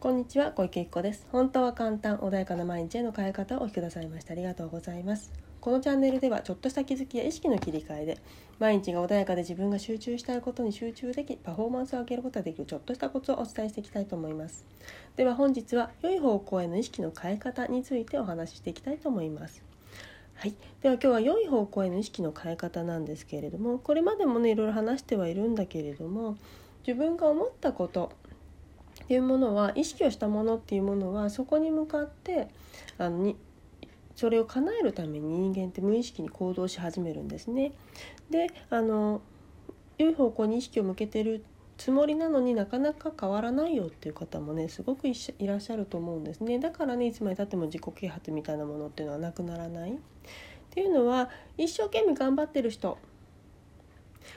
こんにちは小池子です。本当は簡単穏やかな毎日への変え方をお聞きくださいましてありがとうございます。このチャンネルではちょっとした気づきや意識の切り替えで毎日が穏やかで自分が集中したいことに集中できパフォーマンスを上げることができるちょっとしたコツをお伝えしていきたいと思います。では本日は良い方向への意識の変え方についてお話ししていきたいと思います。はい、では今日は良い方向への意識の変え方なんですけれどもこれまでもねいろいろ話してはいるんだけれども自分が思ったことっていうものは意識をしたものっていうものはそこに向かってあのにそれを叶えるために人間って無意識に行動し始めるんですね。であの良い方向に意識を向けてるつもりなのになかなか変わらないよっていう方もねすごくいらっしゃると思うんですね。だからねいつまでたっても自己啓発みたいなものっていうのはなくならない。っていうのは一生懸命頑張ってる人。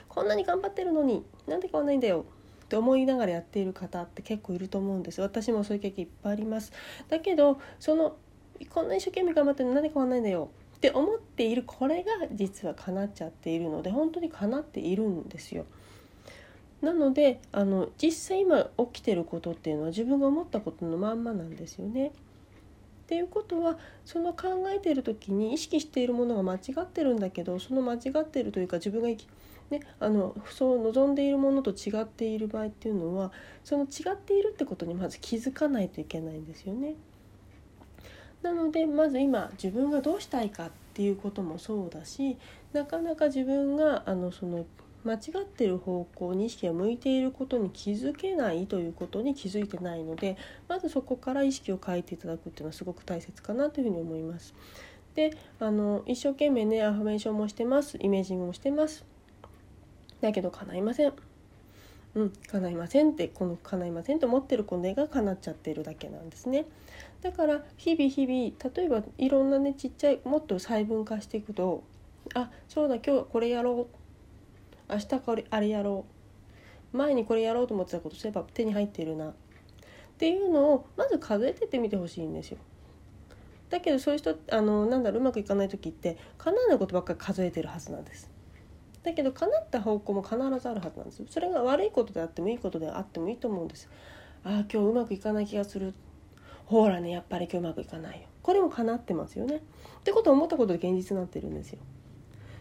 こんなに頑張ってるのになんで変わんないんだよ。って思いながらやっている方って結構いると思うんです。私もそういう経験いっぱいあります。だけどそのこんな一生懸命頑張ってるの何で変わんないんだよって思っているこれが実は叶っちゃっているので本当に叶っているんですよ。なのであの実際今起きてることっていうのは自分が思ったことのまんまなんですよね。っていうことはその考えてる時に意識しているものが間違ってるんだけどその間違ってるというか自分がね、あのそう望んでいるものと違っている場合っていうのはその違っているってことにまず気づかないといけないんですよね。なのでまず今自分がどうしたいかっていうこともそうだしなかなか自分があのその間違ってる方向に意識が向いていることに気づけないということに気づいてないのでまずそこから意識を変えていただくっていうのはすごく大切かなというふうに思います。であの一生懸命ねアファメーションもしてますイメージングもしてますだけど叶いません。うん叶いませんってこの叶いませんと思ってるこのが叶っちゃってるだけなんですね。だから日々日々例えばいろんなねちっちゃいもっと細分化していくとあそうだ今日これやろう。明日これあれやろう。前にこれやろうと思ってたことそういえば手に入ってるな。っていうのをまず数えてってみてほしいんですよ。だけどそういう人あのなんだろううまくいかない時って叶わないことばっかり数えてるはずなんです。だけど叶った方向も必ずあるはずなんです。それが悪いことであってもいいことであってもいいと思うんです。ああ今日うまくいかない気がする。ほらねやっぱり今日うまくいかないよ。これも叶ってますよね。ってことは思ったことで現実になってるんですよ。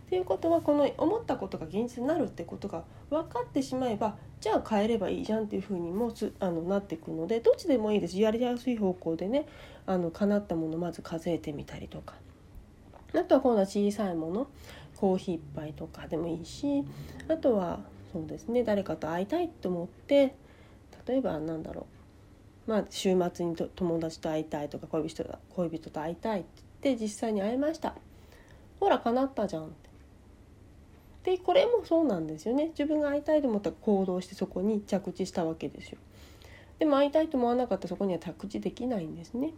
っていうことはこの思ったことが現実になるってことが分かってしまえばじゃあ変えればいいじゃんっていうふうにもつあのなっていくのでどっちでもいいです。やりやすい方向でねあの叶ったものをまず数えてみたりとか。あとは今度は小さいもの。コーヒー1杯とかでもいいしあとはそうですね誰かと会いたいと思って例えばなんだろうまあ週末に友達と会いたいとか恋人恋人と会いたいって言って実際に会いました。ほら叶ったじゃんでこれもそうなんですよね。自分が会いたいと思ったら行動してそこに着地したわけですよ。でも会いたいと思わなかったらそこには着地できないんですね。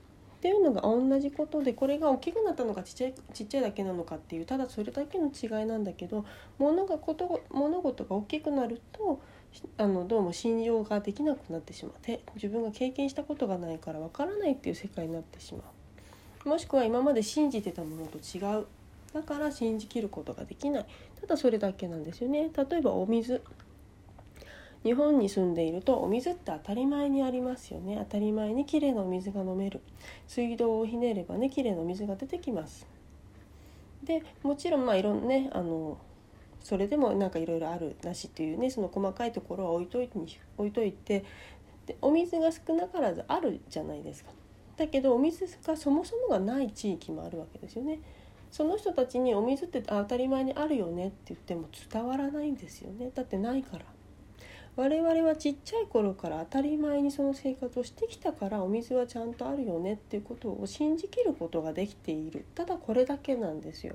っていうのが同じことでこれが大きくなったのかちっちゃいちっちゃいだけなのかっていうただそれだけの違いなんだけど物がこと物事が大きくなるとあのどうも信用ができなくなってしまって自分が経験したことがないからわからないっていう世界になってしまう。もしくは今まで信じてたものと違う。だから信じきることができない。ただそれだけなんですよね。例えばお水。日本に住んでいるとお水って当たり前にありますよね。当たり前にきれいなお水が飲める。水道をひねればねきれいなお水が出てきます。でもちろんまあいろんなねあのそれでもなんかいろいろあるなしっていうねその細かいところは置いといて置いといてでお水が少なからずあるじゃないですか。だけどお水がそもそもがない地域もあるわけですよね。その人たちにお水って当たり前にあるよねって言っても伝わらないんですよね。だってないから。我々はちっちゃい頃から当たり前にその生活をしてきたからお水はちゃんとあるよねっていうことを信じきることができているただこれだけなんですよ。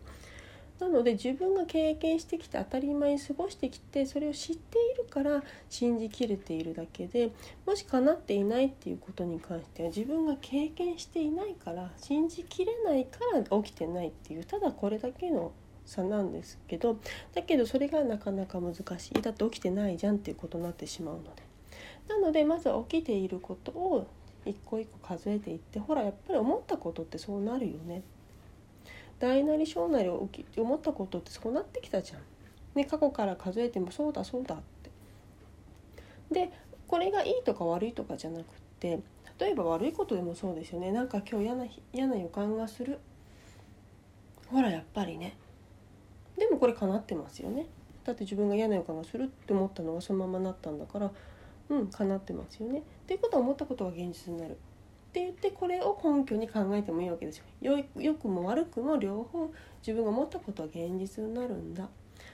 なので自分が経験してきて当たり前に過ごしてきてそれを知っているから信じきれているだけでもし叶っていないっていうことに関しては自分が経験していないから信じきれないから起きてないっていうただこれだけの差なんですけどだけどそれがなかなか難しいだって起きてないじゃんっていうことになってしまうので。なのでまず起きていることを一個一個数えていってほらやっぱり思ったことってそうなるよね。大なり小なり起き思ったことってそうなってきたじゃん。ね、過去から数えてもそうだそうだって。でこれがいいとか悪いとかじゃなくって例えば悪いことでもそうですよね。なんか今日嫌な嫌な予感がする。ほらやっぱりね。でもこれ叶ってますよね。だって自分が嫌な予感がするって思ったのがそのままなったんだからうん叶ってますよね。っていうことは思ったことが現実になる。って言ってこれを根拠に考えてもいいわけですよ。よよくも悪くも両方自分が思ったことは現実になるんだ。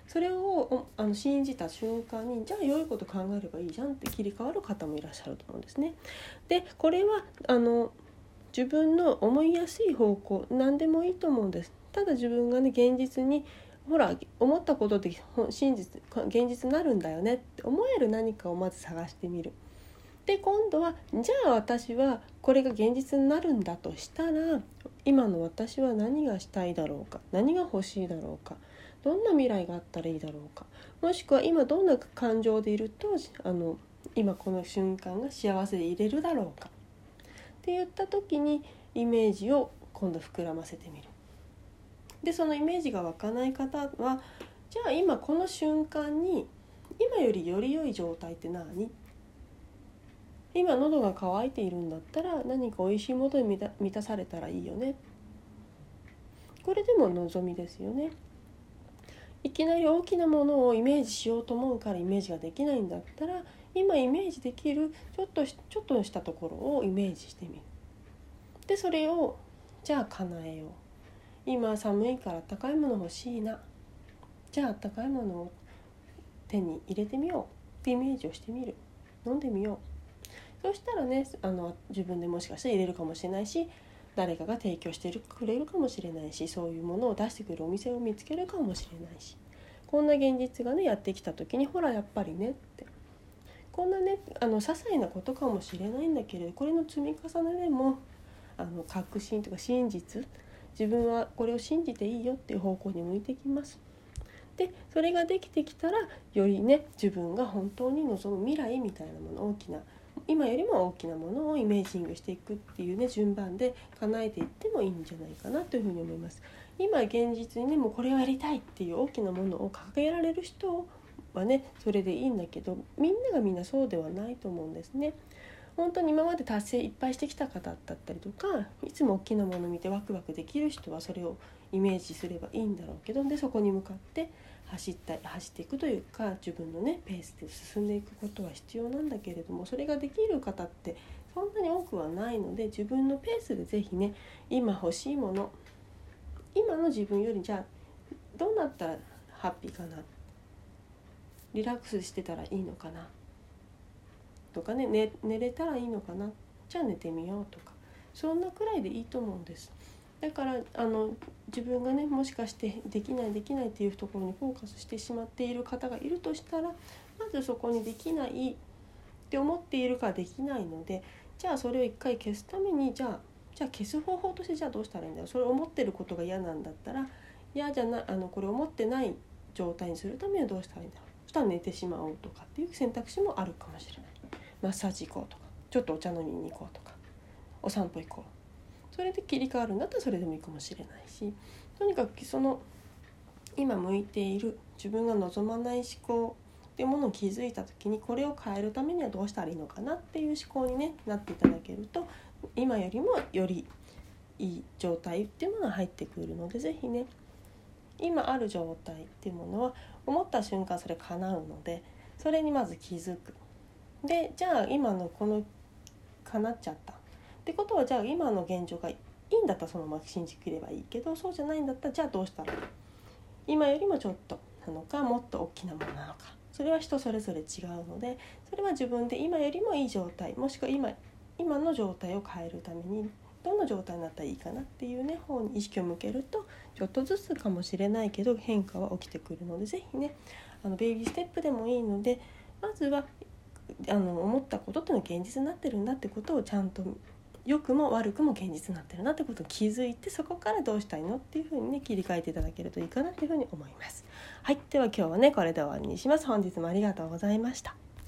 それをあの信じた瞬間にじゃあ良いこと考えればいいじゃんって切り替わる方もいらっしゃると思うんですね。でこれはあの自分の思いやすい方向何でもいいと思うんです。ただ自分がね現実にほら思ったことで真実現実になるんだよねって思える何かをまず探してみる。で今度はじゃあ私はこれが現実になるんだとしたら今の私は何がしたいだろうか何が欲しいだろうかどんな未来があったらいいだろうかもしくは今どんな感情でいるとあの今この瞬間が幸せでいれるだろうかって言った時にイメージを今度膨らませてみる。でそのイメージが湧かない方はじゃあ今この瞬間に今よりより良い状態って何？今喉が渇いているんだったら何か美味しいものに満たされたらいいよね。これでも望みですよね。いきなり大きなものをイメージしようと思うからイメージができないんだったら今イメージできるちょっとちょっとしたところをイメージしてみる。でそれをじゃあ叶えよう。今寒いからあったかいもの欲しいな。じゃああったかいものを手に入れてみよう。ってイメージをしてみる。飲んでみよう。そしたらねあの自分でもしかしたら入れるかもしれないし誰かが提供してくれるかもしれないしそういうものを出してくれるお店を見つけるかもしれないし。こんな現実がねやってきた時にほらやっぱりねって。こんなねあの些細なことかもしれないんだけれどこれの積み重ねでもあの確信とか真実自分はこれを信じていいよっていう方向に向いてきます。でそれができてきたらよりね自分が本当に望む未来みたいなもの大きな今よりも大きなものをイメージングしていくっていうね順番で叶えていってもいいんじゃないかなというふうに思います。今現実にねもうこれをやりたいっていう大きなものを掲げられる人はねそれでいいんだけどみんながみんなそうではないと思うんですね。本当に今まで達成いっぱいしてきた方だったりとかいつも大きなもの見てワクワクできる人はそれをイメージすればいいんだろうけどでそこに向かって走った走っていくというか自分のねペースで進んでいくことは必要なんだけれどもそれができる方ってそんなに多くはないので自分のペースで是非ね今欲しいもの今の自分よりじゃあどうなったらハッピーかなリラックスしてたらいいのかなとかね寝寝れたらいいのかな。じゃあ寝てみようとか。そんなくらいでいいと思うんです。だからあの自分がねもしかしてできないできないっていうところにフォーカスしてしまっている方がいるとしたらまずそこにできないって思っているかできないのでじゃあそれを一回消すためにじゃあじゃあ消す方法としてじゃあどうしたらいいんだろう。それ思ってることが嫌なんだったら嫌じゃないあのこれ思ってない状態にするためにはどうしたらいいんだろう。そしたら寝てしまおうとかっていう選択肢もあるかもしれない。マッサージ行こうとかちょっとお茶飲みに行こうとかお散歩行こうそれで切り替わるんだったらそれでもいいかもしれないしとにかくその今向いている自分が望まない思考っていうものを気づいた時にこれを変えるためにはどうしたらいいのかなっていう思考に、ね、なっていただけると今よりもよりいい状態っていうものが入ってくるので是非ね今ある状態っていうものは思った瞬間それ叶うのでそれにまず気づく。でじゃあ今のこの叶っちゃった。ってことはじゃあ今の現状がいいんだったらそのまま信じきればいいけどそうじゃないんだったらじゃあどうしたら？いい今よりもちょっとなのかもっと大きなものなのか。それは人それぞれ違うのでそれは自分で今よりもいい状態もしくは今今の状態を変えるためにどんな状態になったらいいかなっていうね方に意識を向けるとちょっとずつかもしれないけど変化は起きてくるので是非ねあのベイビーステップでもいいのでまずはあの思ったことっていうのは現実になってるんだってことをちゃんと良くも悪くも現実になってるなってことを気づいてそこからどうしたいのっていうふうにね切り替えていただけるといいかなっていうふうに思います。はいでは今日はねこれで終わりにします。本日もありがとうございました。